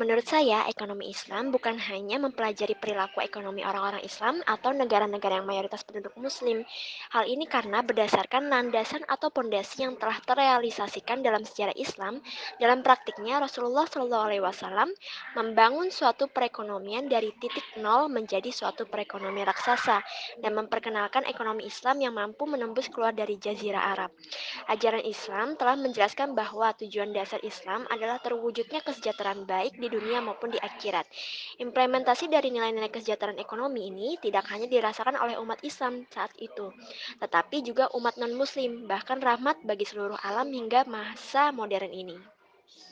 Menurut saya, ekonomi Islam bukan hanya mempelajari perilaku ekonomi orang-orang Islam atau negara-negara yang mayoritas penduduk Muslim. Hal ini karena berdasarkan landasan atau pondasi yang telah terrealisasikan dalam sejarah Islam. Dalam praktiknya, Rasulullah SAW membangun suatu perekonomian dari titik nol menjadi suatu perekonomian raksasa dan memperkenalkan ekonomi Islam yang mampu menembus keluar dari Jazirah Arab. Ajaran Islam telah menjelaskan bahwa tujuan dasar Islam adalah terwujudnya kesejahteraan baik di dunia maupun di akhirat. Implementasi dari nilai-nilai kesejahteraan ekonomi ini tidak hanya dirasakan oleh umat Islam saat itu, tetapi juga umat non-Muslim, bahkan rahmat bagi seluruh alam hingga masa modern ini.